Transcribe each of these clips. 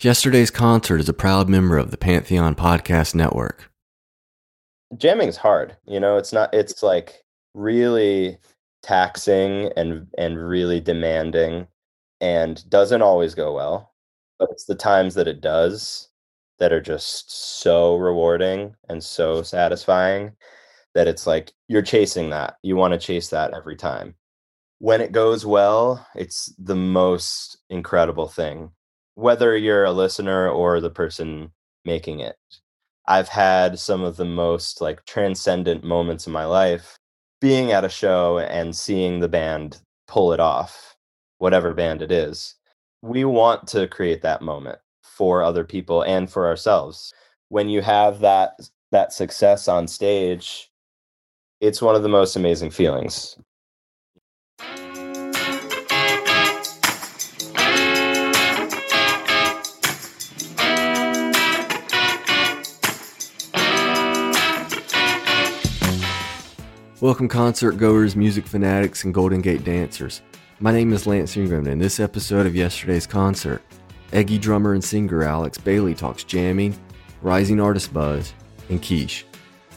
Yesterday's concert is a proud member of the Pantheon Podcast Network. Jamming is hard. You know, it's not, it's like really taxing and and really demanding and doesn't always go well but it's the times that it does that are just so rewarding and so satisfying that it's like you're chasing that you want to chase that every time when it goes well it's the most incredible thing whether you're a listener or the person making it i've had some of the most like transcendent moments in my life being at a show and seeing the band pull it off, whatever band it is, we want to create that moment for other people and for ourselves. When you have that that success on stage, it's one of the most amazing feelings. Welcome, concert goers, music fanatics, and Golden Gate dancers. My name is Lance Ingram, and in this episode of yesterday's concert, Eggy drummer and singer Alex Bailey talks jamming, rising artist buzz, and quiche.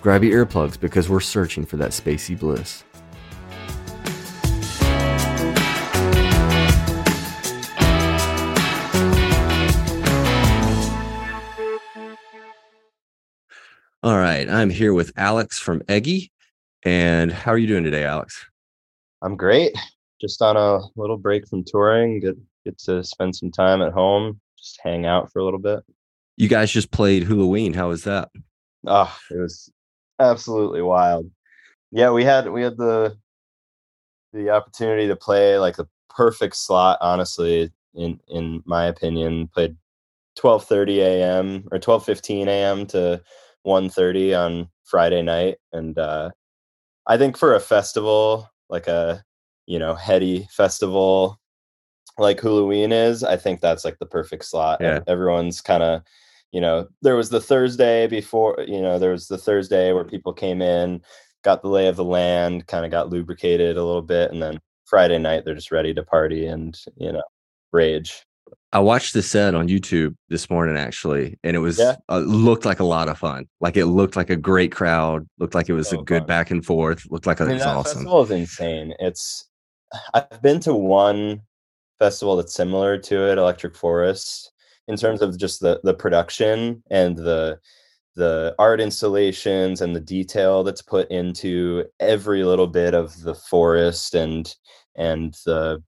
Grab your earplugs because we're searching for that spacey bliss. All right, I'm here with Alex from Eggy. And how are you doing today, Alex? I'm great. Just on a little break from touring. Get get to spend some time at home, just hang out for a little bit. You guys just played Hulaween. How was that? Oh, it was absolutely wild. Yeah, we had we had the the opportunity to play like the perfect slot, honestly, in in my opinion. Played 12:30 a.m. or 12:15 a.m. to 1:30 on Friday night, and uh, I think for a festival, like a you know heady festival, like Hulaween is, I think that's like the perfect slot. Yeah. Everyone's kind of, you know, there was the Thursday before, you know, there was the Thursday where people came in, got the lay of the land, kind of got lubricated a little bit, and then Friday night they're just ready to party and you know rage. I watched the set on YouTube this morning actually, and it was Yeah. uh, looked like a lot of fun. Like it looked like a great crowd. Looked like it was So a good fun. back and forth. Looked like it I mean, was that awesome. festival is insane. It's I've been to one festival that's similar to it, Electric Forest, in terms of just the the production and the the art installations and the detail that's put into every little bit of the forest and and the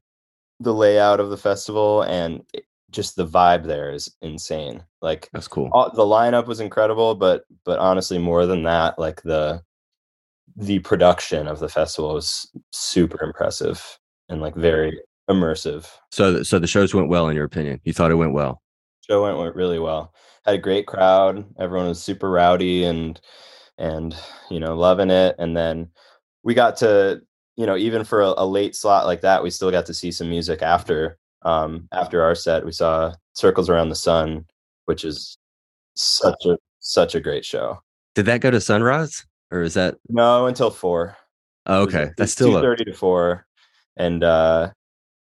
the layout of the festival and it- just the vibe there is insane. Like That's cool. all, the lineup was incredible, but but honestly, more than that, like the the production of the festival was super impressive and like very immersive. So, so the shows went well in your opinion. You thought it went well. Show went, went really well. Had a great crowd. Everyone was super rowdy and and you know loving it. And then we got to you know even for a, a late slot like that, we still got to see some music after um after our set. We saw Circles Around the Sun, which is such a such a great show. Did that go to Sunrise or is that No, until four. oh, was- okay? it That's was still 2:30 to 4 and uh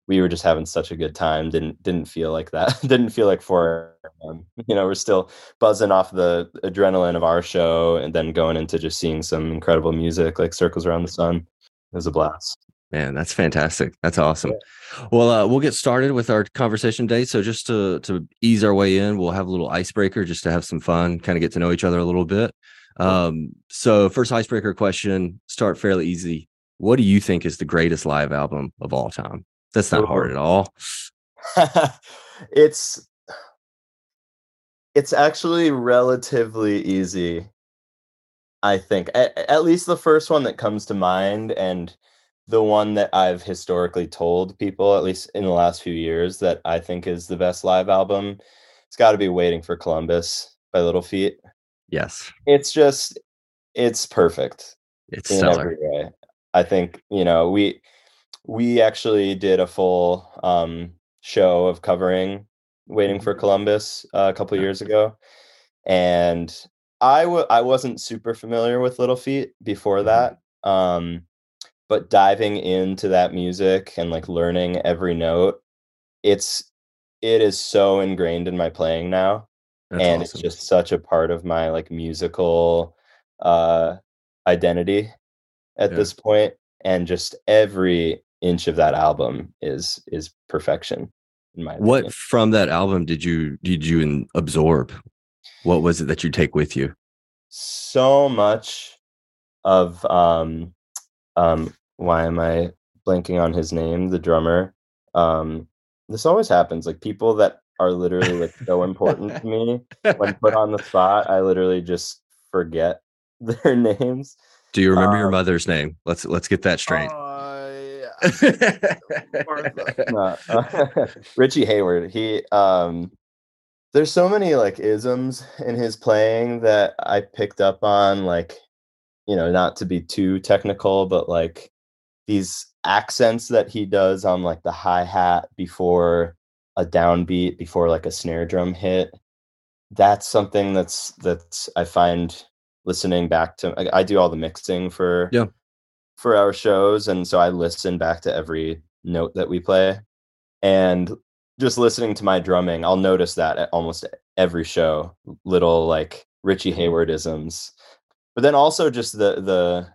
we were just having such a good time didn't didn't feel like that didn't feel like 4 um, you know we're still buzzing off the adrenaline of our show and then going into just seeing some incredible music like circles around the sun it was a blast man. That's fantastic. That's awesome. Well, uh, we'll get started with our conversation today. So, just to to ease our way in, we'll have a little icebreaker just to have some fun, kind of get to know each other a little bit. Um, so, first icebreaker question, start fairly easy. What do you think is the greatest live album of all time? That's not hard at all. it's it's actually relatively easy i think at, at least the first one that comes to mind and the one that i've historically told people at least in the last few years that i think is the best live album it's got to be waiting for columbus by Little Feat Yes, it's just it's perfect it's in stellar. every way. I think you know we we actually did a full um, show of covering "Waiting for Columbus" uh, a couple years ago, and I w- I wasn't super familiar with Little Feat before Mhm. that, um, but diving into that music and like learning every note, it's it is so ingrained in my playing now That's and awesome. it's just such a part of my like musical uh identity at Yeah. this point and just every inch of that album is is perfection in my what opinion. from that album did you did you in- absorb? What was it that you take with you? so much of um um why am i blanking on his name the drummer um this always happens like people that are literally like so important to me when put on the spot i literally just forget their names Do you remember your Um, mother's name? Let's let's get that straight. No, uh, Richie Hayward. He um there's so many like isms in his playing that I picked up on like you know, not to be too technical, but like these accents that he does on like the hi-hat before a downbeat, before like a snare drum hit. That's something that's that's I find listening back to I, I do all the mixing for Yeah. for our shows and so I listen back to every note that we play and just listening to my drumming I'll notice that at almost every show little like Richie Hayward isms but then also just the the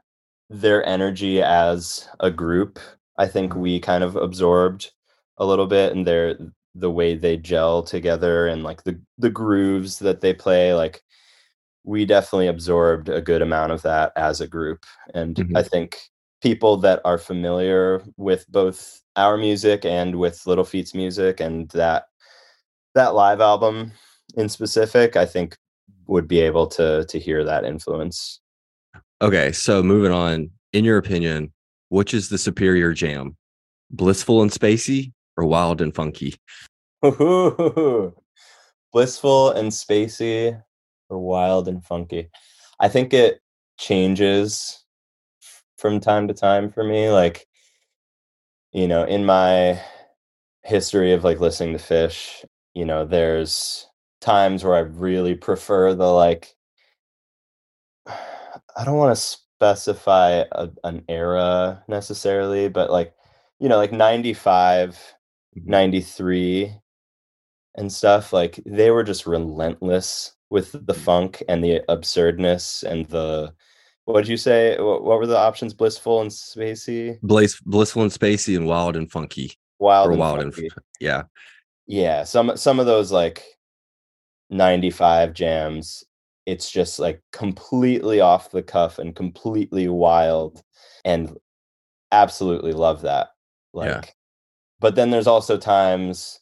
their energy as a group I think we kind of absorbed a little bit and their the way they gel together and like the the grooves that they play like we definitely absorbed a good amount of that as a group. And Mhm. i think people that are familiar with both our music and with little feat's music and that that live album in specific i think would be able to to hear that influence Okay, so moving on. In your opinion, which is the superior jam? Blissful and spacey or wild and funky? blissful and spacey or wild and funky i think it changes from time to time for me like you know in my history of like listening to Phish you know there's times where i really prefer the like i don't want to specify a, an era necessarily but like you know like 95 Mhm. 93 and stuff like they were just relentless with the Mhm. funk and the absurdness and the what did you say what, what were the options blissful and spacey Blaze, blissful and spacey and wild and funky. wild or and wild and. Yeah. yeah some some of those like 95 jams it's just like completely off the cuff and completely wild and absolutely love that like Yeah. but then there's also times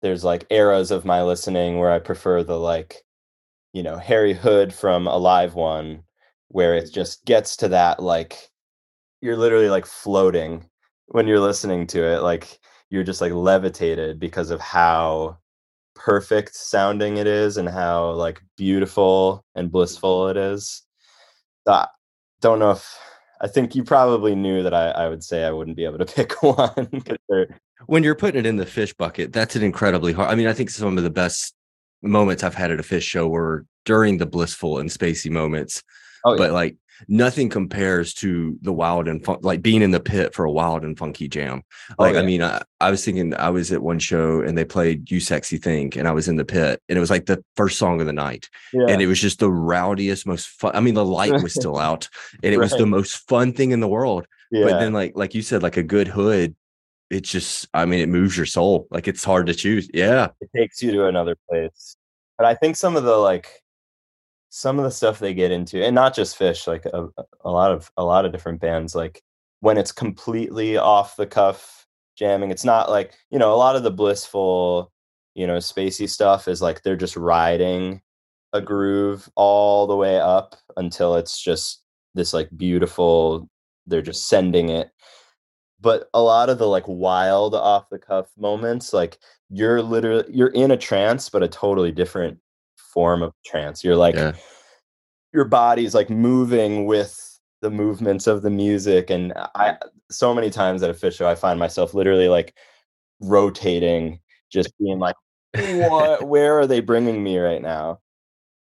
there's like eras of my listening where i prefer the like you know harry hood from A Live One where it mm-hmm. just gets to that like you're literally like floating when you're listening to it like you're just like levitated because of how perfect sounding it is and how like beautiful and blissful it is I don't know if i think you probably knew that i, I would say i wouldn't be able to pick one When you're putting it in the Phish bucket, that's an incredibly hard. I mean, I think some of the best moments I've had at a Phish show were during the blissful and spacey moments. oh but yeah. like nothing compares to the wild and fun like being in the pit for a wild and funky jam. Oh, like i mean I, I was thinking i was at one show and they played you sexy thing and i was in the pit and it was like the first song of the night. Yeah. and it was just the rowdiest most fun i mean the light was still out and it was the most fun thing in the world. Yeah. but then like like you said like a good hood it's just i mean it moves your soul. Like it's hard to choose. Yeah. It takes you to another place. But I think some of the like some of the stuff they get into, and not just Phish, like a, a lot of a lot of different bands, like when it's completely off the cuff jamming, it's not like you know a lot of the blissful, you know, spacey stuff is like they're just riding a groove all the way up until it's just this like beautiful. They're just sending it but a lot of the like wild off the cuff moments like you're literally you're in a trance but a totally different form of trance. You're like yeah. your body's like moving with the movements of the music and i so many times at a Phish show i find myself literally like rotating just being like what? Where are they bringing me right now?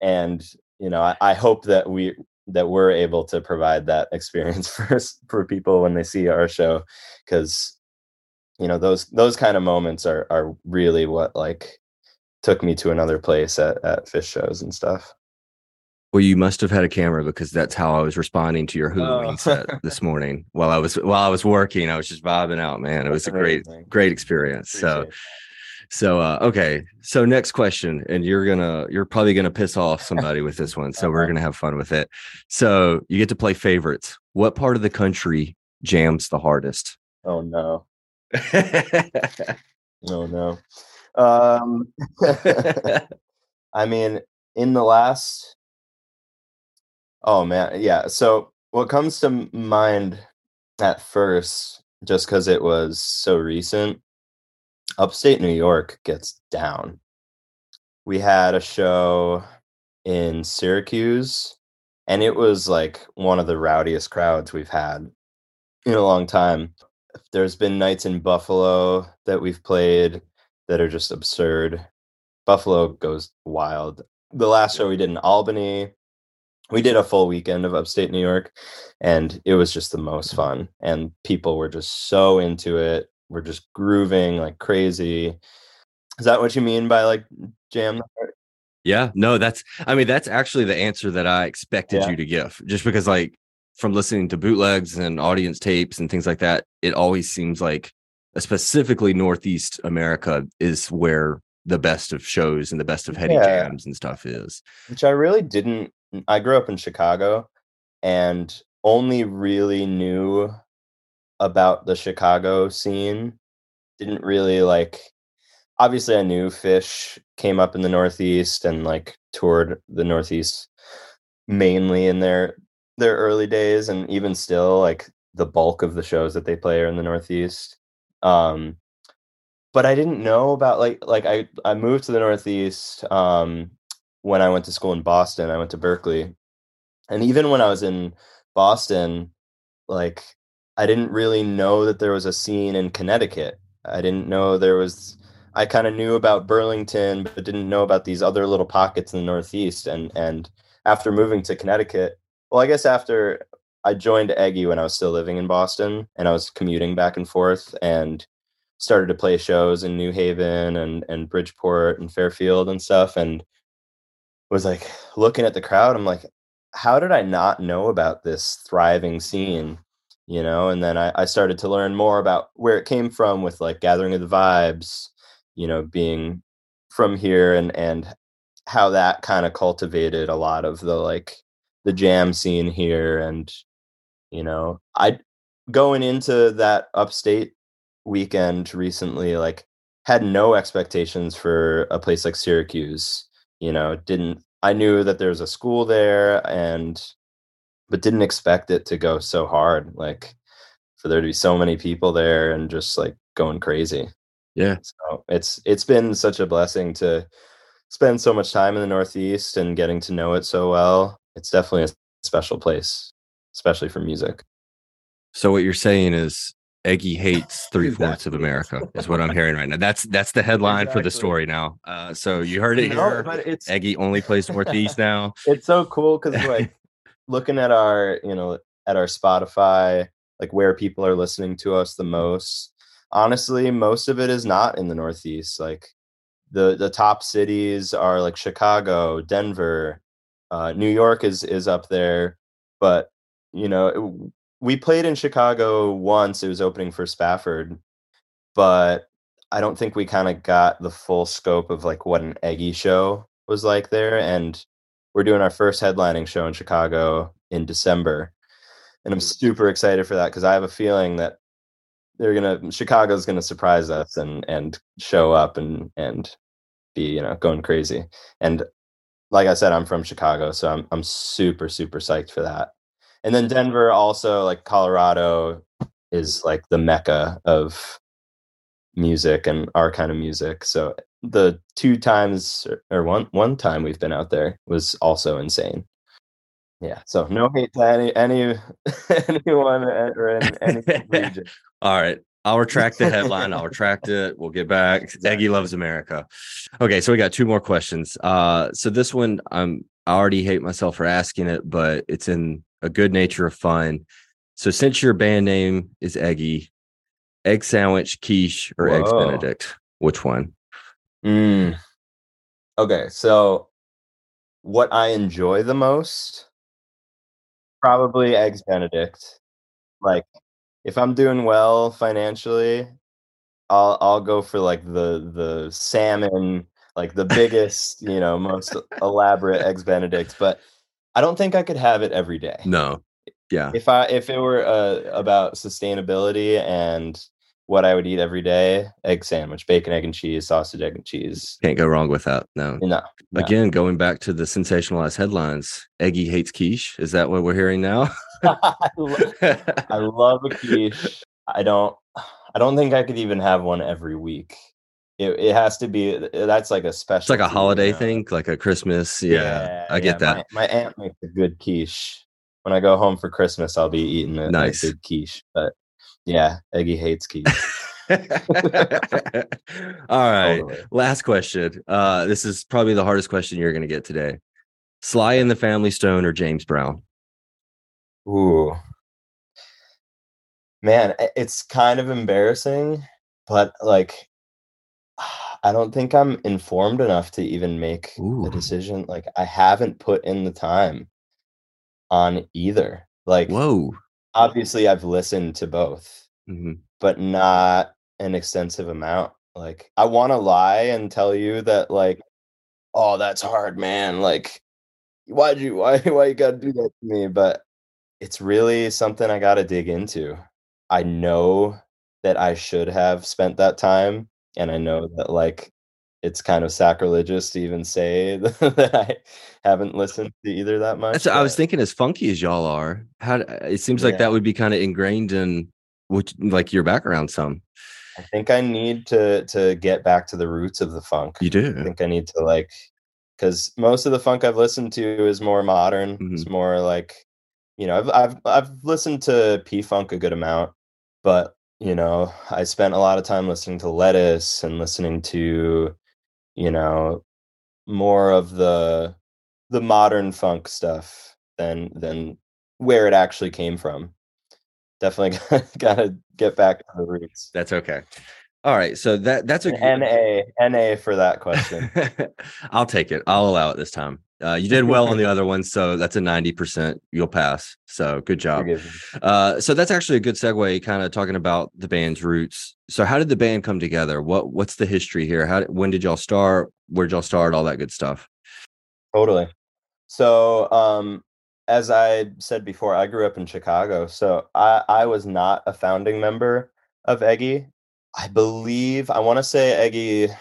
And you know I, I hope that we that we're able to provide that experience for for people when they see our show because you know those those kind of moments are are really what like took me to another place at, at Phish shows and stuff well you must have had a camera because that's how i was responding to your hulu Oh. set this morning while i was while i was working i was just vibing out man it was a great amazing. great experience so Appreciate So uh okay. So next question, and you're gonna you're probably gonna piss off somebody with this one. So we're Uh-huh. gonna have fun with it. So you get to play favorites. What part of the country jams the hardest? oh no oh no um I mean, in the last, oh man, yeah. So what comes to mind at first, just because it was so recent, upstate New York gets down. We had a show in Syracuse, and it was like one of the rowdiest crowds we've had in a long time. There's been nights in Buffalo that we've played that are just absurd. Buffalo goes wild. The last show we did in Albany, we did a full weekend of upstate New York, and it was just the most mm-hmm. fun. And people were just so into it. We're just grooving like crazy. Is that what you mean by like jam? yeah, no, that's I mean, that's actually the answer that I expected Yeah. you to give. Just because like from listening to bootlegs and audience tapes and things like that, it always seems like Uh, specifically Northeast America is where the best of shows and the best of heady Yeah. jams and stuff is. Which I really didn't. I grew up in Chicago and only really knew about the Chicago scene. Didn't really like obviously I knew Phish came up in the Northeast and like toured the Northeast mainly in their their early days and even still like the bulk of the shows that they play are in the Northeast. Um but I didn't know about like like I I moved to the Northeast um when I went to school in Boston. I went to Berklee. And even when I was in Boston, like I didn't really know that there was a scene in Connecticut. I didn't know there was I kind of knew about Burlington but didn't know about these other little pockets in the Northeast and and after moving to Connecticut, well I guess after I joined Eggy when I was still living in Boston and I was commuting back and forth and started to play shows in New Haven and and Bridgeport and Fairfield and stuff and was like looking at the crowd I'm like how did I not know about this thriving scene? You know and then I, I started to learn more about where it came from with like gathering of the vibes you know being from here and and how that kind of cultivated a lot of the like the jam scene here and you know i going into that upstate weekend recently like had no expectations for a place like syracuse you know didn't i knew that there was a school there and but didn't expect it to go so hard like for there to be so many people there and just like going crazy. Yeah. so it's it's been such a blessing to spend so much time in the northeast and getting to know it so well. It's definitely a special place especially for music So what you're saying is Eggy hates three fourths of America is what I'm hearing right now. That's that's the headline for the story now. Uh, so you heard it No, here. but it's Eggy only plays Northeast now. it's so cool because like looking at our you know at our spotify like where people are listening to us the most honestly most of it is not in the northeast like the the top cities are like chicago denver uh, new york is is up there but you know it- we played in chicago once it was opening for spafford but i don't think we kind of got the full scope of like what an eggy show was like there and we're doing our first headlining show in Chicago in December. And I'm mm. super excited for that because I have a feeling that they're gonna Chicago's gonna surprise us and and show up and and be, you know, going crazy. And like I said, I'm from Chicago, so I'm I'm super, super psyched for that. And then Denver also, like Colorado, is like the mecca of music and our kind of music. So the two times or- one one time we've been out there was also insane. Yeah. So no hate to any any anyone or in any region. All right. I'll retract the headline. I'll retract it. We'll get back. Exactly. Eggy loves America. Okay, so we got two more questions. Uh, so this one, I'm I already hate myself for asking it, but it's in a good nature of fun. So since your band name is Eggy, egg sandwich, quiche, or eggs Benedict? Which one? Mm. Okay, so what I enjoy the most, probably eggs Benedict. Like, if I'm doing well financially, I'll I'll go for like the the salmon, like the biggest, you know, most elaborate eggs Benedict. But I don't think I could have it every day. No. Yeah. If I if it were uh, about sustainability and what I would eat every day, egg sandwich, bacon, egg, and cheese, sausage, egg, and cheese. Can't go wrong with that. No. No, no. Again, going back to the sensationalized headlines, Eggy hates quiche. Is that what we're hearing now? I, lo- I love a quiche. I don't. I don't think I could even have one every week. It, it has to be. That's like a special. It's like a holiday thing, like a Christmas. Yeah, I get that. My, my aunt makes a good quiche. When I go home for Christmas, I'll be eating a, a Nice. good quiche. But yeah, Eggy hates quiche. All right. Totally. Last question. Uh, this is probably the hardest question you're going to get today. Sly and the Family Stone or James Brown? Ooh. Man, it's kind of embarrassing, but like I don't think I'm informed enough to even make Ooh. a decision. Like I haven't put in the time on either. Like Whoa. obviously I've listened to both, Mhm. but not an extensive amount. Like I want to lie and tell you that like oh that's hard, man. Like why'd you why why you got to do that to me? But it's really something I got to dig into. I know that I should have spent that time and I know that like it's kind of sacrilegious to even say that I haven't listened to either that much. That's, I was thinking, as funky as y'all are, how it seems like Yeah. that would be kind of ingrained in which, like your background. Some I think I need to to get back to the roots of the funk. you do. I think I need to like because most of the funk I've listened to is more modern. Mm-hmm. It's more like you know I've I've I've listened to P Funk a good amount, but you know I spent a lot of time listening to Lettuce and listening to you know more of the the modern funk stuff than than where it actually came from. Definitely gotta get back to the roots. That's okay. All right. So that that's a An NA NA for that question. I'll take it. I'll allow it this time. Uh, you did well on the other one, so that's a ninety percent. You'll pass. So good job. Uh, so that's actually a good segue, kind of talking about the band's roots. So how did the band come together? What what's the history here? How when did y'all start? Where did y'all start? All that good stuff. Totally. So, um, as I said before, I grew up in Chicago, so I, I was not a founding member of Eggy. I believe I want to say Eggy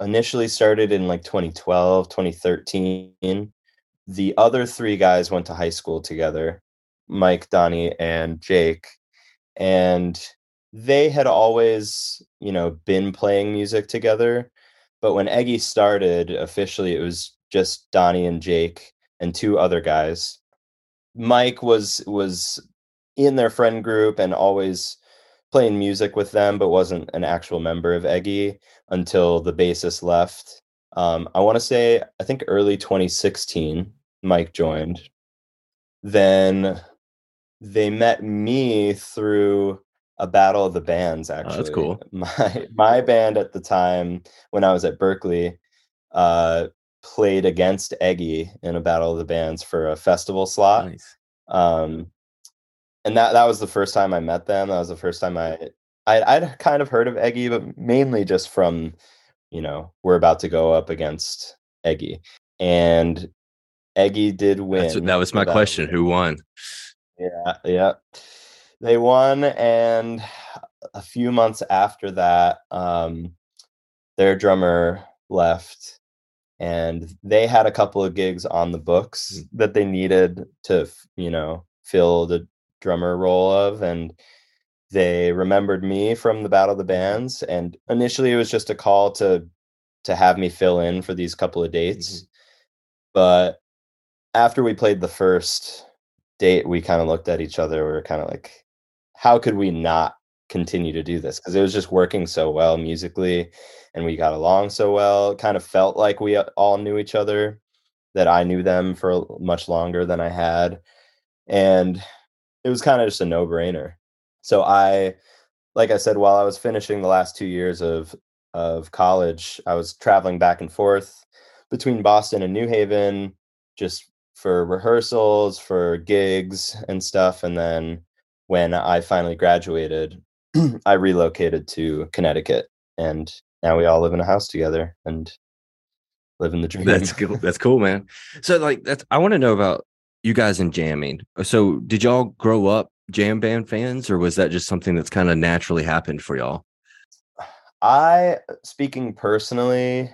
initially started in like 2012, 2013. The other three guys went to high school together, Mike, Donnie, and Jake. And they had always, you know, been playing music together. But when Eggy started officially, it was just Donnie and Jake and two other guys. Mike was was in their friend group and always playing music with them, but wasn't an actual member of Eggy until the bassist left. Um, I want to say I think early 2016, Mike joined. Then they met me through a battle of the bands. Actually, Oh, that's cool. My my band at the time when I was at Berklee uh, played against Eggy in a battle of the bands for a festival slot. Nice. Um, and that that was the first time I met them. That was the first time I I I'd kind of heard of Eggy, but mainly just from you know we're about to go up against Eggy, and Eggy did win. That's, that was my battle. question. Who won? Yeah, yeah. They won, and a few months after that, um, their drummer left, and they had a couple of gigs on the books that they needed to, you know, fill the drummer role of, and they remembered me from the Battle of the Bands, and initially it was just a call to to have me fill in for these couple of dates, mm-hmm. but after we played the first date, we kind of looked at each other. We were kind of like, how could we not continue to do this? Because it was just working so well musically and we got along so well. It kind of felt like we all knew each other, that I knew them for much longer than I had. And it was kind of just a no brainer. So I like I said, while I was finishing the last two years of of college, I was traveling back and forth between Boston and New Haven, just for rehearsals, for gigs and stuff. And then when I finally graduated, I relocated to Connecticut, and now we all live in a house together and living the dream. That's cool. That's cool, man. So, like, that's I want to know about you guys in jamming. So, did y'all grow up jam band fans, or was that just something that's kind of naturally happened for y'all? I, speaking personally,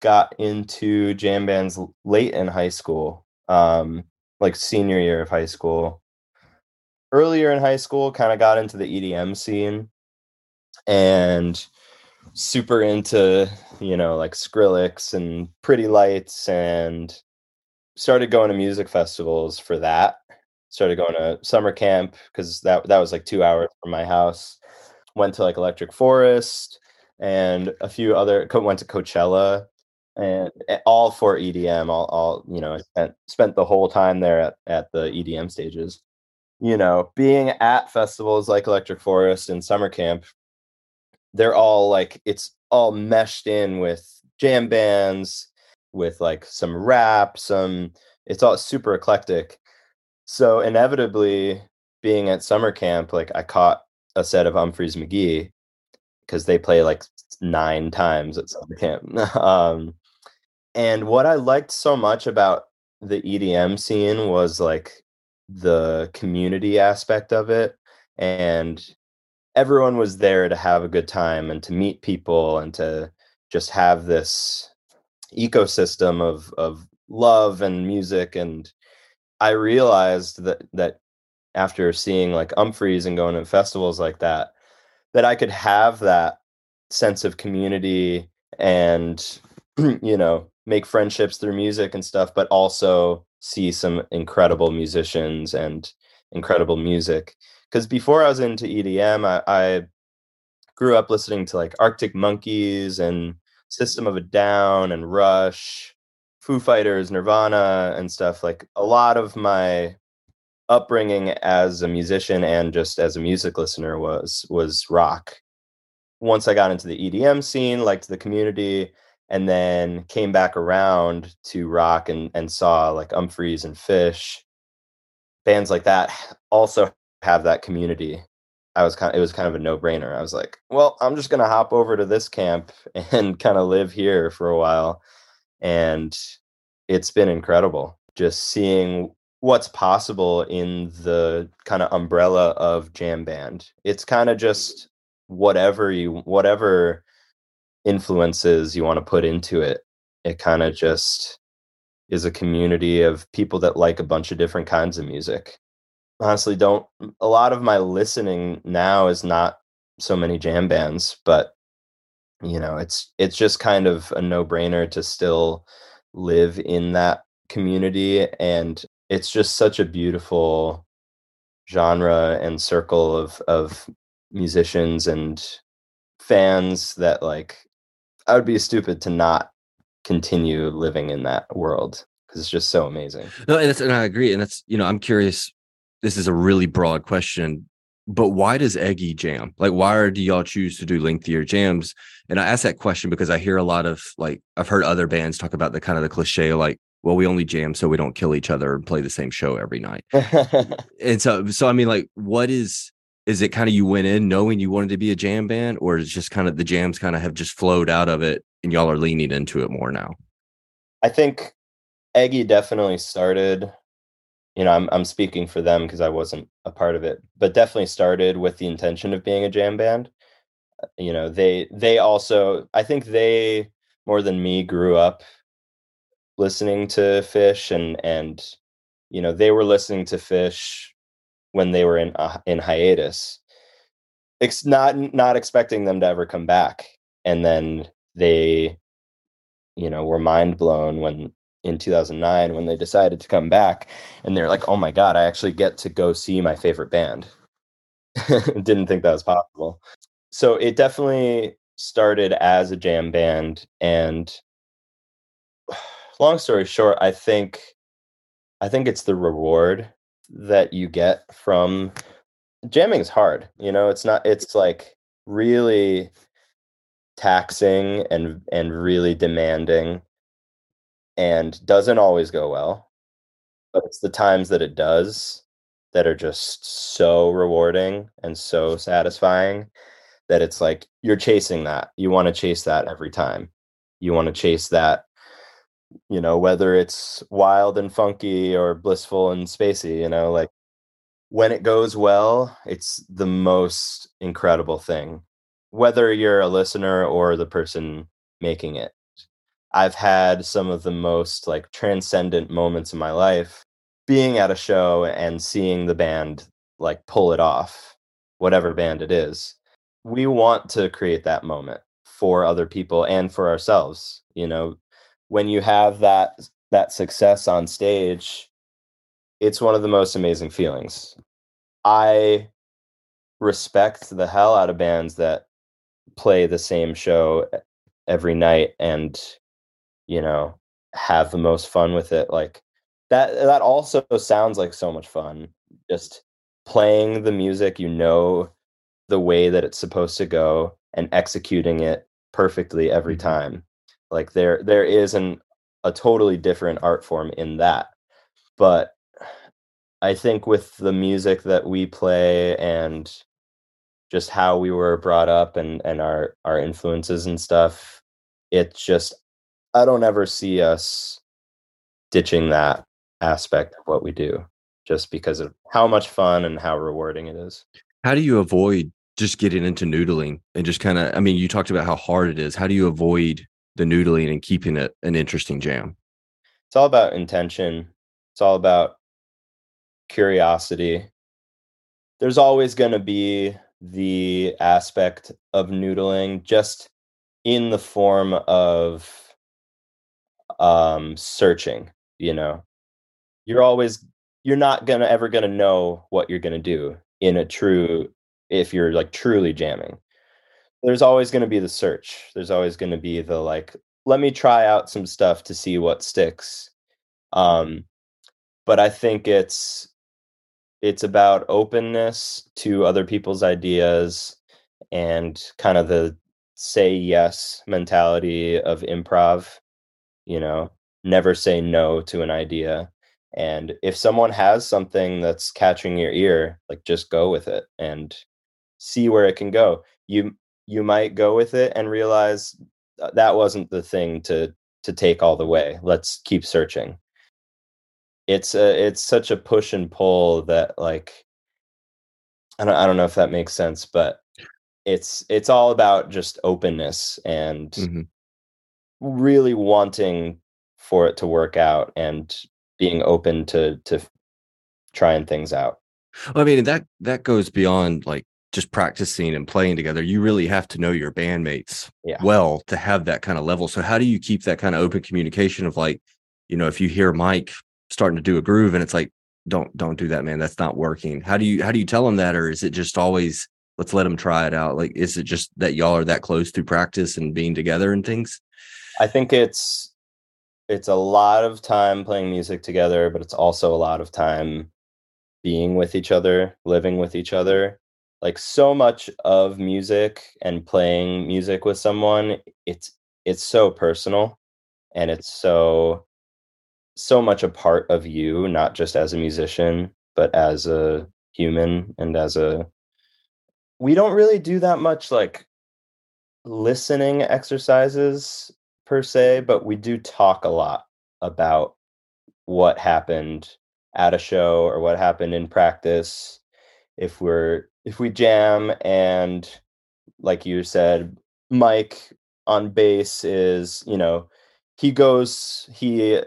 got into jam bands late in high school, um, like senior year of high school. Earlier in high school, kind of got into the EDM scene and super into, you know, like Skrillex and Pretty Lights and started going to music festivals for that. Started going to summer camp because that that was like two hours from my house. Went to like Electric Forest and a few other went to Coachella and eh, all for EDM. All, all you know, spent spent the whole time there at, at the EDM stages. You know, being at festivals like Electric Forest and Summer Camp, they're all like it's all meshed in with jam bands, with like some rap, some. It's all super eclectic. So inevitably, being at summer camp, like I caught a set of Umphrey's McGee because they play like nine times at summer camp. um, and what I liked so much about the EDM scene was like the community aspect of it. And everyone was there to have a good time and to meet people and to just have this ecosystem of of love and music and i realized that that after seeing like umphreys and going to festivals like that that i could have that sense of community and you know make friendships through music and stuff, but also see some incredible musicians and incredible music. Because before I was into EDM, I, I grew up listening to like Arctic Monkeys and System of a Down and Rush, Foo Fighters, Nirvana, and stuff. Like a lot of my upbringing as a musician and just as a music listener was was rock. Once I got into the EDM scene, liked the community, and then came back around to rock and and saw like Umphrey's and Phish, bands like that also have that community. I was kind of, it was kind of a no-brainer. I was like, well, I'm just going to hop over to this camp and kind of live here for a while. And it's been incredible just seeing what's possible in the kind of umbrella of jam band. It's kind of just whatever you whatever influences you want to put into it. It kind of just is a community of people that like a bunch of different kinds of music. Honestly, don't a lot of my listening now is not so many jam bands, but you know, it's it's just kind of a no-brainer to still live in that community and it's just such a beautiful genre and circle of of musicians and fans that like I would be stupid to not continue living in that world because it's just so amazing. No, and, and I agree. And that's you know, I'm curious. This is a really broad question, but why does Eggy jam? Like, why do y'all choose to do lengthier jams? And I ask that question because I hear a lot of like I've heard other bands talk about the kind of the cliche like, well, we only jam so we don't kill each other and play the same show every night. and so, so I mean, like, what is is it kind of you went in knowing you wanted to be a jam band or is just kind of the jams kind of have just flowed out of it and y'all are leaning into it more now i think eggy definitely started you know i'm, I'm speaking for them because i wasn't a part of it but definitely started with the intention of being a jam band uh, you know they they also i think they more than me grew up listening to Phish and and you know they were listening to Phish when they were in uh, in hiatus. It's not not expecting them to ever come back, and then they, you know, were mind blown when in 2009 when they decided to come back, and they're like, "Oh my god, I actually get to go see my favorite band." Didn't think that was possible. So it definitely started as a jam band, and long story short, I think I think it's the reward that you get from jamming's hard you know it's not it's like really taxing and and really demanding and doesn't always go well but it's the times that it does that are just so rewarding and so satisfying that it's like you're chasing that. You want to chase that every time. You want to chase that you know whether it's wild and funky or blissful and spacey you know like when it goes well it's the most incredible thing whether you're a listener or the person making it i've had some of the most like transcendent moments in my life being at a show and seeing the band like pull it off whatever band it is. We want to create that moment for other people and for ourselves you know? When you have that that success on stage it's one of the most amazing feelings. I respect the hell out of bands that play the same show eh, every night and you know have the most fun with it like that that also sounds like so much fun just playing the music you know the way that it's supposed to go and executing it perfectly every Mm-hmm. time like there there is an a totally different art form in that but i think with the music that we play and just how we were brought up and and our our influences and stuff it's just i don't ever see us ditching that aspect of what we do just because of how much fun and how rewarding it is How do you avoid just getting into noodling and just kind of? I mean, you talked about how hard it is. How do you avoid the noodling and keeping it an interesting jam? it's all about intention it's all about curiosity there's always going to be the aspect of noodling just in the form of um searching you know? You're always you're not gonna ever gonna know what you're gonna do in a true if you're like truly jamming. There's always gonna be the search. There's always gonna be the like let me try out some stuff to see what sticks. Um but i think it's it's about openness to other people's ideas and kind of the say yes mentality of improv you know never say no to an idea and if someone has something that's catching your ear like just go with it and see where it can go you you might go with it and realize that wasn't the thing to to take all the way let's keep searching it's a it's such a push and pull that like I don't I don't know if that makes sense, but it's it's all about just openness and Mhm. Really wanting for it to work out and being open to to trying things out. Well, I mean, that that goes beyond like just practicing and playing together. You really have to know your bandmates Yeah. well to have that kind of level. So how do you keep that kind of open communication of like, you know, if you hear Mike starting to do a groove and it's like, don't don't do that, man. That's not working. How do you how do you tell him that, or is it just always let's let him try it out? Like, is it just that y'all are that close through practice and being together and things? I think it's it's a lot of time playing music together, but it's also a lot of time being with each other, living with each other. Like so much of music and playing music with someone, it's it's so personal and it's so so much a part of you, not just as a musician, but as a human and as a we don't really do that much like listening exercises per se, but we do talk a lot about what happened at a show or what happened in practice. If we're if we jam and like you said, Mike on bass is, you know, he goes he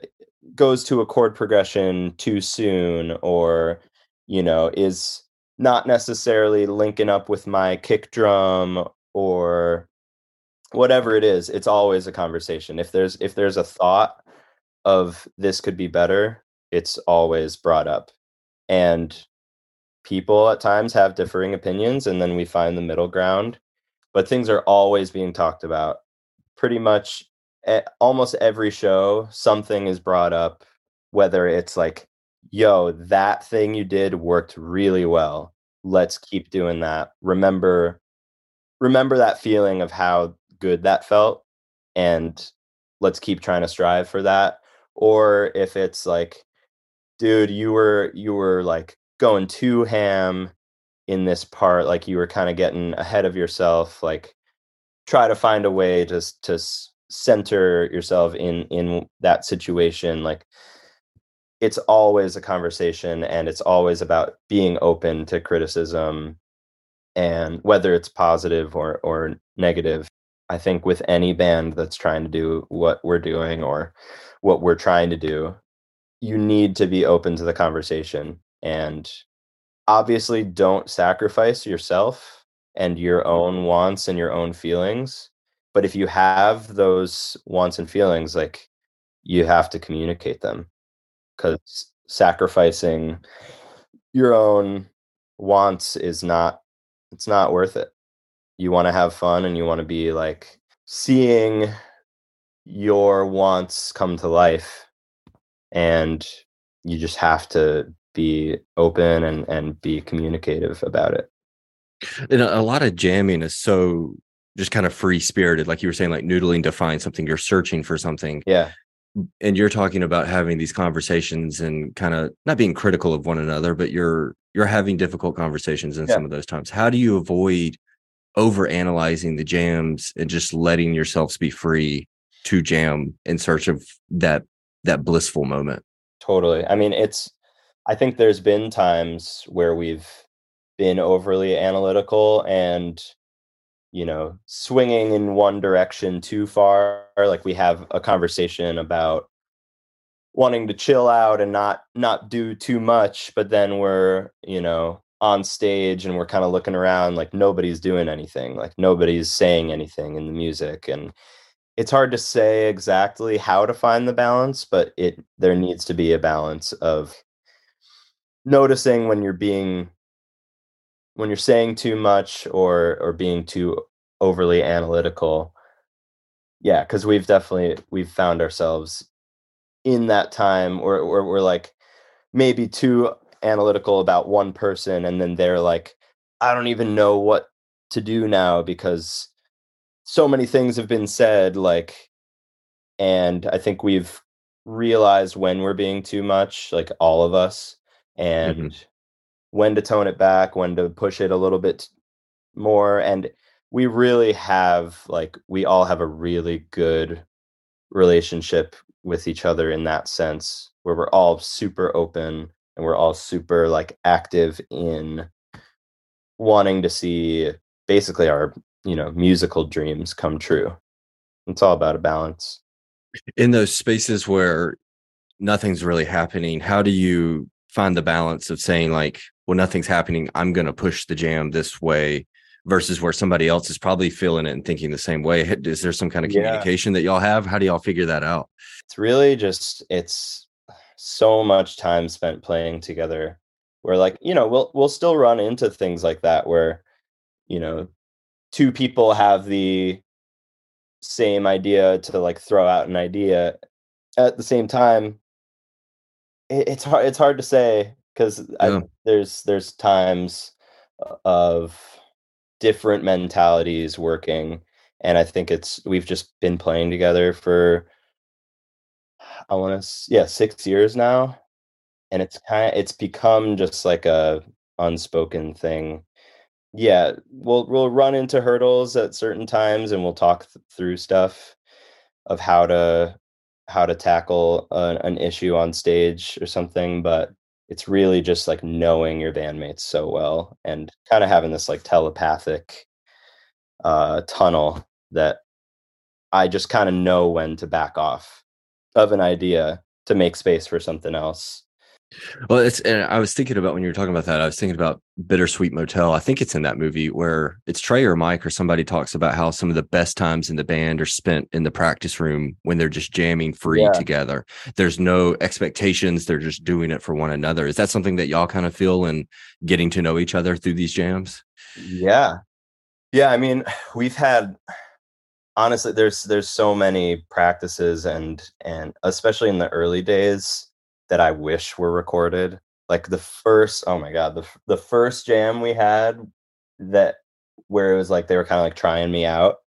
goes to a chord progression too soon or you know is not necessarily linking up with my kick drum or whatever it is it's always a conversation. If there's if there's a thought of this could be better it's always brought up. And people at times have differing opinions and then we find the middle ground but things are always being talked about. Pretty much almost every show something is brought up whether it's like yo that thing you did worked really well. Let's keep doing that. Remember remember that feeling of how good that felt and let's keep trying to strive for that or if it's like dude you were you were like going too ham in this part like you were kind of getting ahead of yourself like try to find a way to to center yourself in in that situation like it's always a conversation and it's always about being open to criticism and whether it's positive or or negative i think with any band that's trying to do what we're doing or what we're trying to do you need to be open to the conversation and obviously don't sacrifice yourself and your mm-hmm. own wants and your own feelings but if you have those wants and feelings like you have to communicate them because sacrificing your own wants is not it's not worth it you want to have fun and you want to be like seeing your wants come to life and you just have to be open and and be communicative about it. And a lot of jamming is so just kind of free spirited like you were saying like noodling to find something you're searching for something. Yeah. And you're talking about having these conversations and kind of not being critical of one another but you're you're having difficult conversations in yeah. some of those times. How do you avoid over analyzing the jams and just letting yourselves be free to jam in search of that that blissful moment. Totally. I mean it's i think there's been times where we've been overly analytical and you know swinging in one direction too far. Like we have a conversation about wanting to chill out and not not do too much but then we're you know on stage and we're kind of looking around like nobody's doing anything like nobody's saying anything in the music and it's hard to say exactly how to find the balance but it there needs to be a balance of noticing when you're being when you're saying too much or or being too overly analytical. Yeah because we've definitely we've found ourselves in that time where, where we're like maybe too analytical about one person and then they're like i don't even know what to do now because so many things have been said like and i think we've realized when we're being too much like all of us and mm-hmm when to tone it back, when to push it a little bit more. And we really have, like, we all have a really good relationship with each other in that sense, where we're all super open and we're all super, like, active in wanting to see basically our, you know, musical dreams come true. It's all about a balance. In those spaces where nothing's really happening, how do you find the balance of saying like well nothing's happening i'm going to push the jam this way versus where somebody else is probably feeling it and thinking the same way is there some kind of communication yeah. that y'all have how do y'all figure that out it's really just it's so much time spent playing together where like you know we'll we'll still run into things like that where you know two people have the same idea to like throw out an idea at the same time it, it's hard. It's hard to say because yeah. there's there's times of different mentalities working, and I think it's we've just been playing together for I want to yeah six years now, and it's kind of it's become just like a unspoken thing. Yeah, we'll we'll run into hurdles at certain times, and we'll talk th- through stuff of how to how to tackle an issue on stage or something, but it's really just like knowing your bandmates so well and kind of having this like telepathic uh, tunnel that I just kind of know when to back off of an idea to make space for something else. Well, it's and I was thinking about when you were talking about that, I was thinking about Bittersweet Motel. I think it's in that movie where it's Trey or Mike or somebody talks about how some of the best times in the band are spent in the practice room when they're just jamming free yeah. together. There's no expectations, they're just doing it for one another. Is that something that y'all kind of feel in getting to know each other through these jams? Yeah. Yeah, I mean, we've had honestly there's there's so many practices and and especially in the early days that I wish were recorded. like the first oh my god the the first jam we had that where it was like they were kind of like trying me out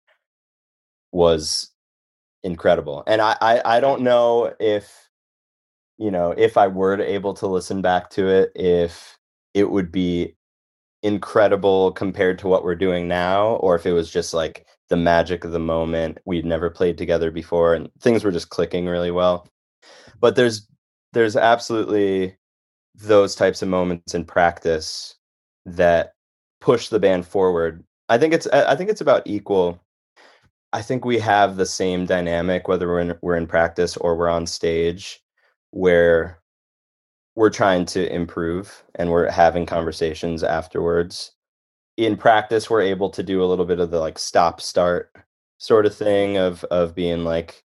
was incredible and I, I i don't know if you know if i were to able to listen back to it if it would be incredible compared to what we're doing now or if it was just like the magic of the moment we'd never played together before and things were just clicking really well but there's there's absolutely those types of moments in practice that push the band forward. I think it's I think it's about equal. I think we have the same dynamic whether we're in we're in practice or we're on stage where we're trying to improve and we're having conversations afterwards. In practice we're able to do a little bit of the like stop start sort of thing of of being like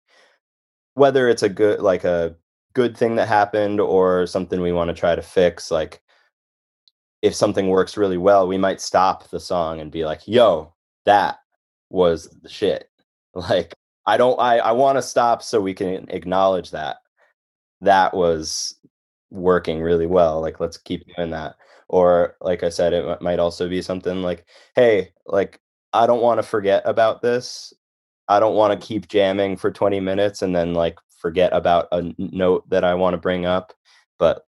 whether it's a good like a good thing that happened or something we want to try to fix like if something works really well we might stop the song and be like yo that was the shit. Like i don't i i want to stop so we can acknowledge that that was working really well like let's keep doing that or like i said it might also be something like hey like i don't want to forget about this i don't want to keep jamming for 20 minutes and then like forget about a note that I want to bring up, but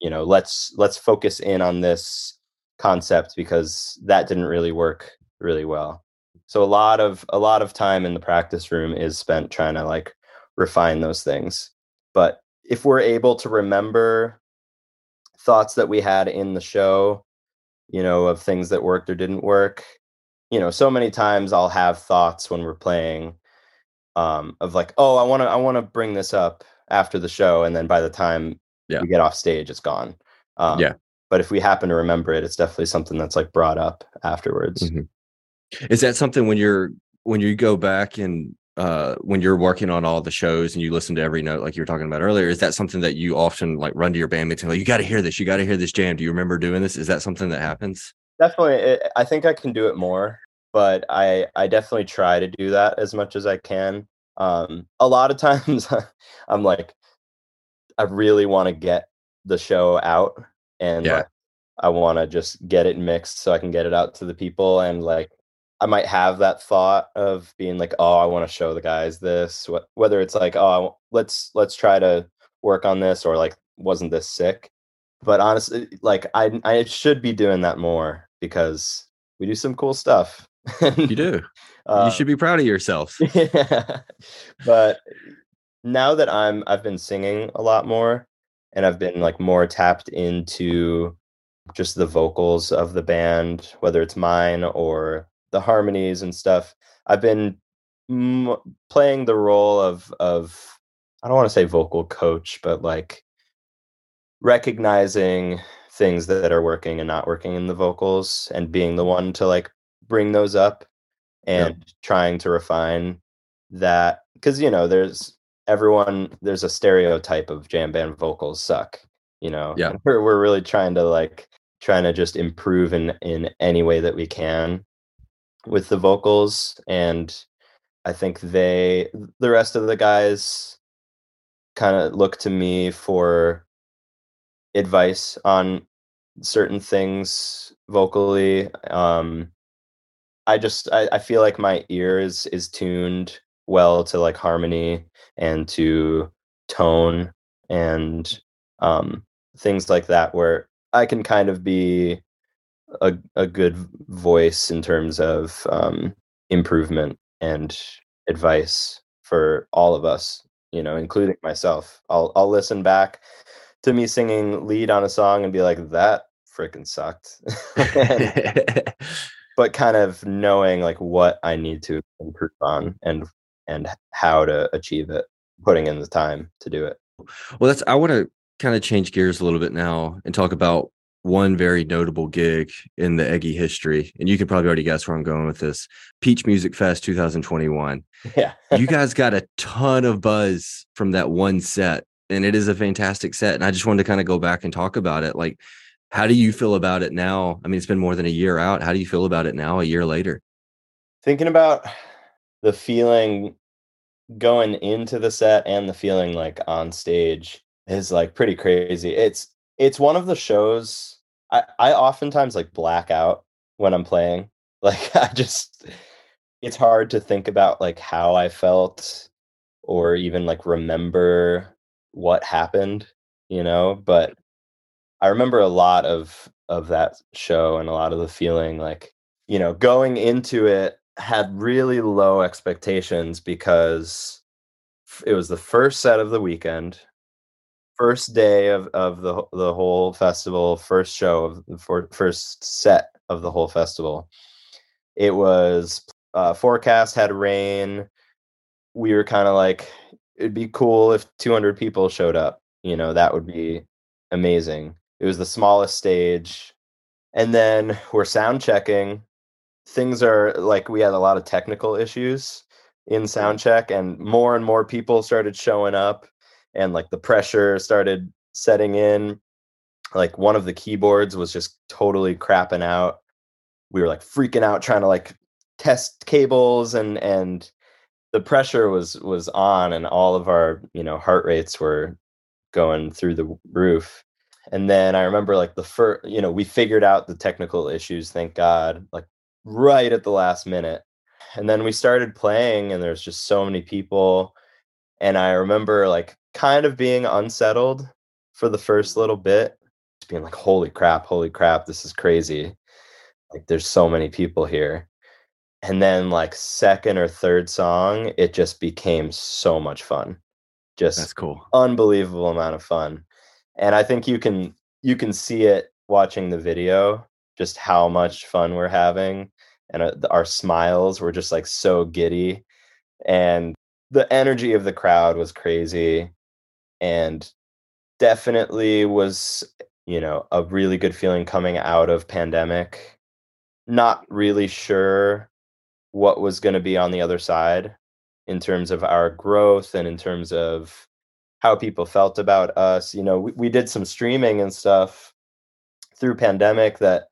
you know, let's let's focus in on this concept because that didn't really work really well. So a lot of a lot of time in the practice room is spent trying to like refine those things. But if we're able to remember thoughts that we had in the show, you know, of things that worked or didn't work, you know, so many times I'll have thoughts when we're playing um, of like, oh, I want to I want to bring this up after the show, and then by the time yeah. we get off stage, it's gone. Um, yeah. But if we happen to remember it, it's definitely something that's like brought up afterwards. Mm-hmm. Is that something when you're when you go back and uh, when you're working on all the shows and you listen to every note, like you were talking about earlier, is that something that you often like run to your bandmates and like, you got to hear this, you got to hear this jam. Do you remember doing this? Is that something that happens? Definitely. It, I think I can do it more but I I definitely try to do that as much as I can. Um, a lot of times I'm like, I really want to get the show out, and yeah. like, I want to just get it mixed so I can get it out to the people, and like I might have that thought of being like, oh, I want to show the guys this. Whether it's like, oh, let's let's try to work on this, or like, wasn't this sick? But honestly, like I I should be doing that more because we do some cool stuff you do. Uh, you should be proud of yourself. Yeah. But now that I'm I've been singing a lot more and I've been like more tapped into just the vocals of the band, whether it's mine or the harmonies and stuff. I've been m- playing the role of of I don't want to say vocal coach, but like recognizing things that are working and not working in the vocals and being the one to like bring those up and trying to refine that because you know there's everyone there's a stereotype of jam band vocals suck you know yeah we're, we're really trying to like trying to just improve in in any way that we can with the vocals and i think they the rest of the guys kind of look to me for advice on certain things vocally um I just I, I feel like my ear is is tuned well to like harmony and to tone and um things like that where I can kind of be a a good voice in terms of um improvement and advice for all of us, you know, including myself. I'll I'll listen back to me singing lead on a song and be like that freaking sucked. but kind of knowing like what I need to improve on and and how to achieve it, putting in the time to do it. Well, that's I want to kind of change gears a little bit now and talk about one very notable gig in the Eggy history, and you can probably already guess where I'm going with this. Peach Music Fest 2021. Yeah, you guys got a ton of buzz from that one set, and it is a fantastic set. And I just wanted to kind of go back and talk about it. Like, how do you feel about it now? I mean, it's been more than a year out. How do you feel about it now, a year later? Thinking about the feeling going into the set and the feeling like on stage is like pretty crazy. It's it's one of the shows I, I oftentimes like black out when I'm playing. Like I just it's hard to think about like how I felt or even like remember what happened, you know, but I remember a lot of of that show and a lot of the feeling like, you know, going into it had really low expectations because it was the first set of the weekend first day of, of the the whole festival first show of the for, first set of the whole festival. It was uh, forecast had rain. We were kind of like it'd be cool if 200 people showed up. You know that would be amazing. It was the smallest stage. And then we're sound checking. Things are like we had a lot of technical issues in sound check and more and more people started showing up and like the pressure started setting in like one of the keyboards was just totally crapping out. We were like freaking out trying to like test cables and and the pressure was was on and all of our you know heart rates were going through the roof. And then i remember like the first you know we figured out the technical issues thank god like right at the last minute. And then we started playing and there's just so many people. And i remember like kind of being unsettled for the first little bit just being like holy crap holy crap this is crazy. Like there's so many people here. And then like second or third song it just became so much fun. Just That's cool. unbelievable amount of fun. And i think you can you can see it watching the video just how much fun we're having and uh, our smiles were just like so giddy. And the energy of the crowd was crazy and definitely was you know a really good feeling coming out of pandemic. Not really sure what was going to be on the other side in terms of our growth and in terms of how people felt about us you know we, we did some streaming and stuff through pandemic that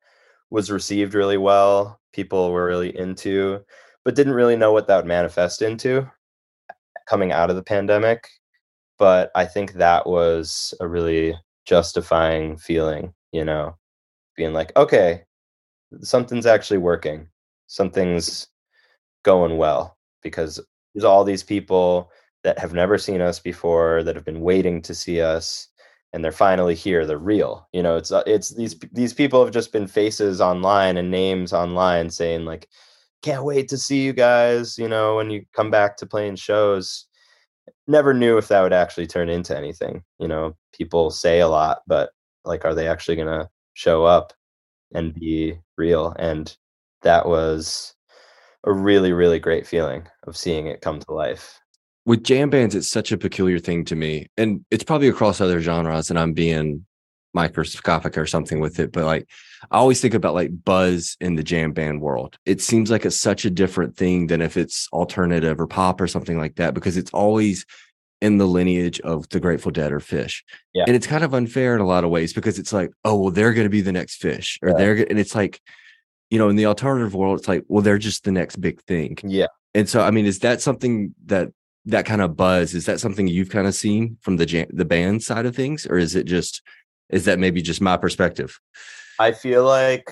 was received really well people were really into but didn't really know what that would manifest into coming out of the pandemic but i think that was a really justifying feeling you know being like okay something's actually working. Something's going well because there's all these people that have never seen us before that have been waiting to see us and they're finally here they're real you know it's uh, it's these these people have just been faces online and names online saying like can't wait to see you guys you know when you come back to playing shows never knew if that would actually turn into anything you know people say a lot but like are they actually going to show up and be real? And that was a really really great feeling of seeing it come to life. With jam bands it's such a peculiar thing to me and it's probably across other genres and i'm being microscopic or something with it but like i always think about like buzz in the jam band world it seems like it's such a different thing than if it's alternative or pop or something like that because it's always in the lineage of the grateful dead or Phish Yeah. and it's kind of unfair in a lot of ways because it's like oh well they're going to be the next Phish or Yeah. they're and it's like you know in the alternative world it's like well they're just the next big thing yeah and so, I mean, is that something that that kind of buzz is that something you've kind of seen from the jam, the band side of things, or is it just is that maybe just my perspective? I feel like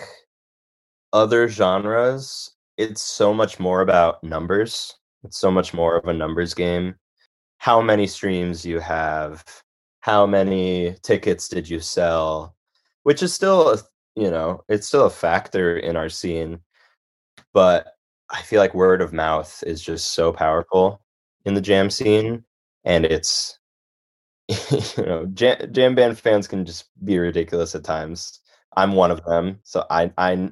other genres, it's so much more about numbers. It's so much more of a numbers game. How many streams you have, how many tickets did you sell, which is still, a, you know, it's still a factor in our scene. But I feel like word of mouth is just so powerful in the jam scene. And it's, you know, jam, jam band fans can just be ridiculous at times. I'm one of them, so I I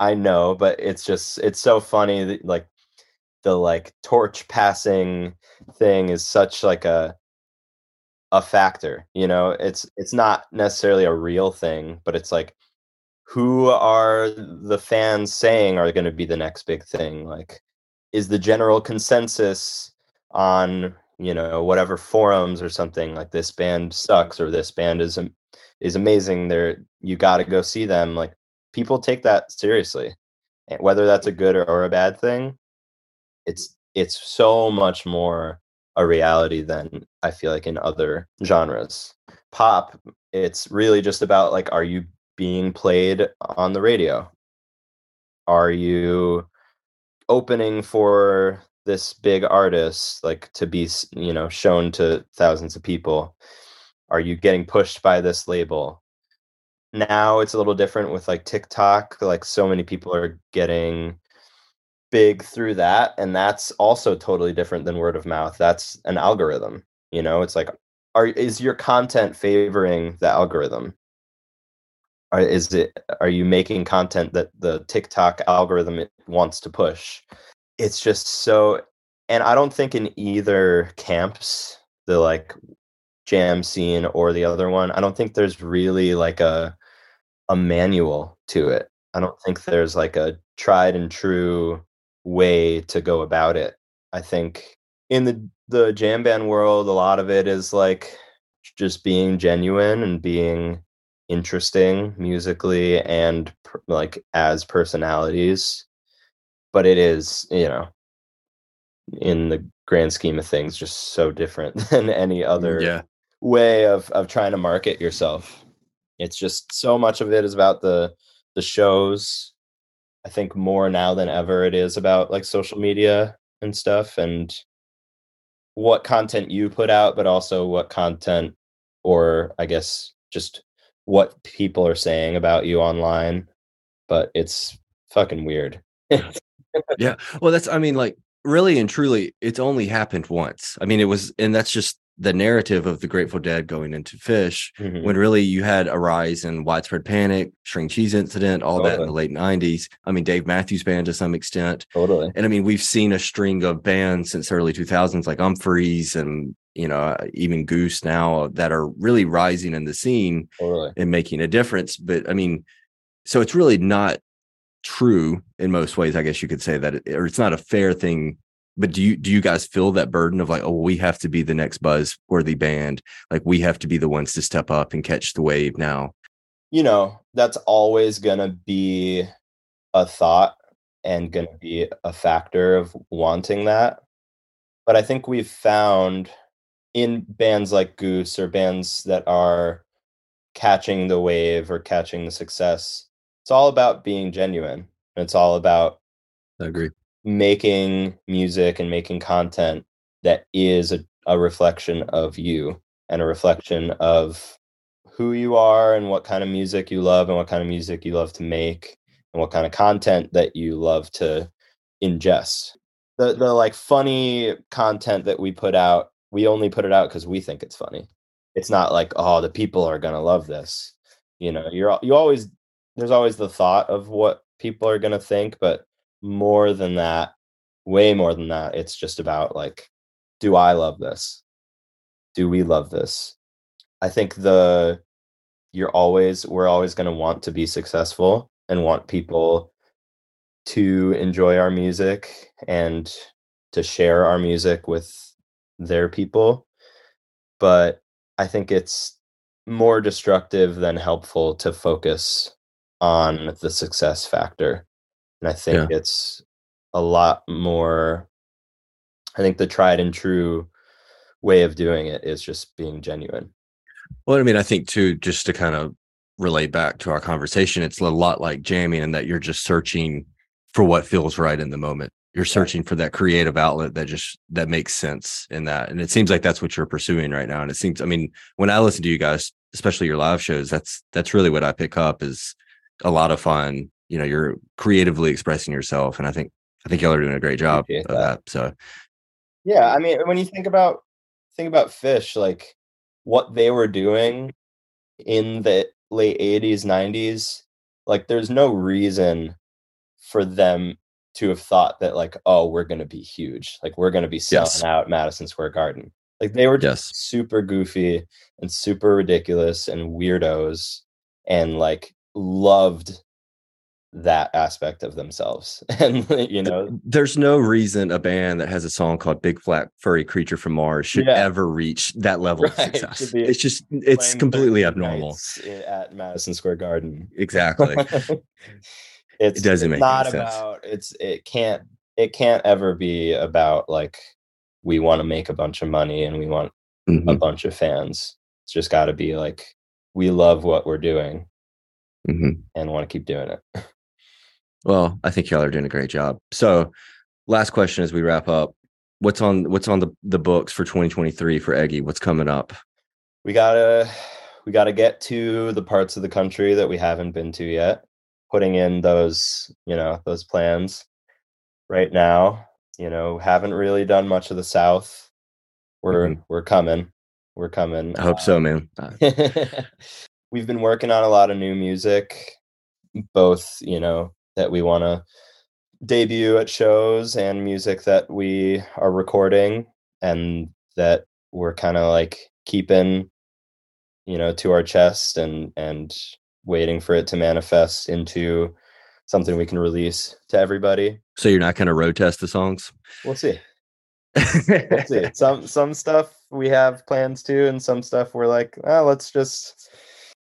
I know, but it's just it's so funny that like the like torch passing thing is such like a a factor, you know. It's it's not necessarily a real thing, but it's like who are the fans saying are going to be the next big thing? Like is the general consensus on you know whatever forums or something like this band sucks or this band is is amazing they're you got to go see them like people take that seriously whether that's a good or a bad thing it's it's so much more a reality than i feel like in other genres. Pop it's really just about like are you being played on the radio? Are you opening for this big artist like to be you know shown to thousands of people? Are you getting pushed by this label? Now it's a little different with like tiktok like so many people are getting big through that and that's also totally different than word of mouth that's an algorithm you know? It's like are is your content favoring the algorithm? Are, is it are you making content that the tiktok algorithm wants to push it's just so and i don't think in either camps the like jam scene or the other one i don't think there's really like a a manual to it. I don't think there's like a tried and true way to go about it. I think in the the jam band world a lot of it is like just being genuine and being interesting musically and like as personalities but it is you know in the grand scheme of things just so different than any Mm, other yeah. way of of trying to market yourself. It's just so much of it is about the the shows i think more now than ever it is about like social media and stuff and what content you put out but also what content or i guess just what people are saying about you online but it's fucking weird yeah. Well that's i mean like really and truly it's only happened once. I mean it was and that's just the narrative of the grateful dead going into Phish Mhm. when really you had a rise in widespread panic string cheese incident all that in the late 90s i mean dave matthews band to some extent. Totally. And i mean we've seen a string of bands since early 2000s like umphreys and you know even goose now that are really rising in the scene totally. and making a difference. But i mean so it's really not true in most ways i guess you could say that it, or it's not a fair thing but do you do you guys feel that burden of like oh we have to be the next buzz worthy band like we have to be the ones to step up and catch the wave now? You know that's always gonna be a thought and gonna mm-hmm. be a factor of wanting that. But i think we've found in bands like goose or bands that are catching the wave or catching the success it's all about being genuine it's all about i agree. making music and making content that is a, a reflection of you and a reflection of who you are and what kind of music you love and what kind of music you love to make and what kind of content that you love to ingest. The the like funny content that we put out we only put it out because we think it's funny. It's not like oh the people are gonna love this. You know you're you always there's always the thought of what people are gonna think but more than that way more than that it's just about like do i love this? Do we love this? I think the you're always we're always going to want to be successful and want people to enjoy our music and to share our music with their people but i think it's more destructive than helpful to focus on mm. the success factor and i think it's a lot more i think the tried and true way of doing it is just being genuine. Well i mean i think too just to kind of relate back to our conversation it's a lot like jamming in that you're just searching for what feels right in the moment. You're searching for that creative outlet that just that makes sense in that and it seems like that's what you're pursuing right now and it seems i mean when i listen to you guys especially your live shows that's that's really what i pick up is a lot of fun you know you're creatively expressing yourself and i think i think y'all are doing a great job of that. so yeah i mean when you think about think about Phish like what they were doing in the late 80s 90s like there's no reason for them to have thought that like oh we're going to be huge like we're going to be selling Yes. out madison square garden like they were Yes. just super goofy and super ridiculous and weirdos and like loved that aspect of themselves. And you know there's no reason a band that has a song called big black furry creature from mars should Yeah. ever reach that level of Right, to success. it's just it's completely abnormal. at madison square garden. Exactly. It's doesn't make not sense. about it's it can't it can't ever be about like we want to make a bunch of money and we want a Mhm. bunch of fans. It's just got to be like we love what we're doing Mhm. and want to keep doing it. Well, I think y'all are doing a great job. So, last question as we wrap up: What's on what's on the the books for 2023 for Eggy? What's coming up? We gotta we gotta get to the parts of the country that we haven't been to yet. Putting in those, you know, those plans right now. You know, haven't really done much of the South. We're Mhm. we're coming. We're coming. I hope so, man. We've been working on a lot of new music, both, you know, that we want to debut at shows and music that we are recording and that we're kind of like keeping, you know, to our chest and and waiting for it to manifest into something we can release to everybody. so you're not going to road test the songs? We'll see. We'll see. Some some stuff we have plans to, and some stuff we're like, oh, let's just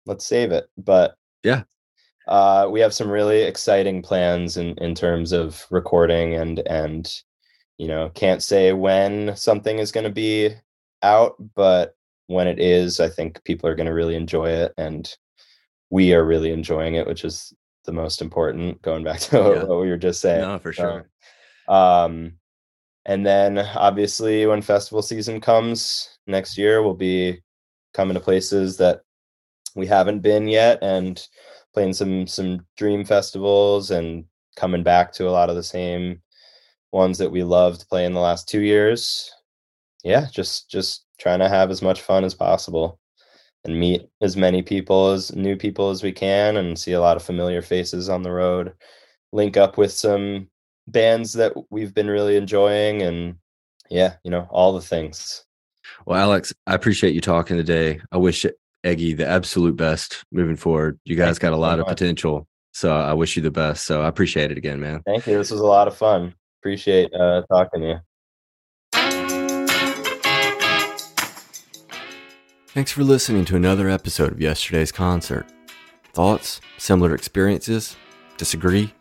let's save it. But Yeah. uh, we have some really exciting plans in in terms of recording and and you know can't say when something is going to be out, but when it is, I think people are going to really enjoy it, and we are really enjoying it, which is the most important. Going back to Yeah. what we were just saying. no, for So, sure. um, and then obviously when festival season comes next year, we'll be coming to places that we haven't been yet and playing some some dream festivals and coming back to a lot of the same ones that we loved playing the last two years. Yeah, just just trying to have as much fun as possible and meet as many people as new people as we can and see a lot of familiar faces on the road. Link up with some bands that we've been really enjoying and yeah, you know, all the things. Well, Alex, I appreciate you talking today. I wish Eggy the absolute best moving forward. You guys Thank got a so lot of much. potential. So I wish you the best. So I appreciate it again, man. Thank you. This was a lot of fun. Appreciate uh talking to you. Thanks for listening to another episode of yesterday's concert. Thoughts, similar experiences, disagree?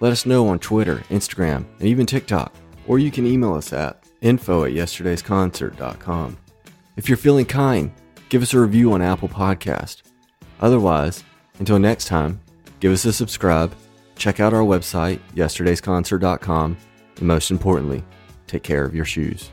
Let us know on Twitter, Instagram, and even TikTok, or you can email us at info at yesterdaysconcert.com. If you're feeling kind, give us a review on Apple Podcast. Otherwise, until next time, give us a subscribe, check out our website, yesterdaysconcert.com, and most importantly, take care of your shoes.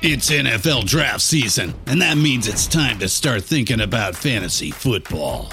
It's NFL draft season, and that means it's time to start thinking about fantasy football.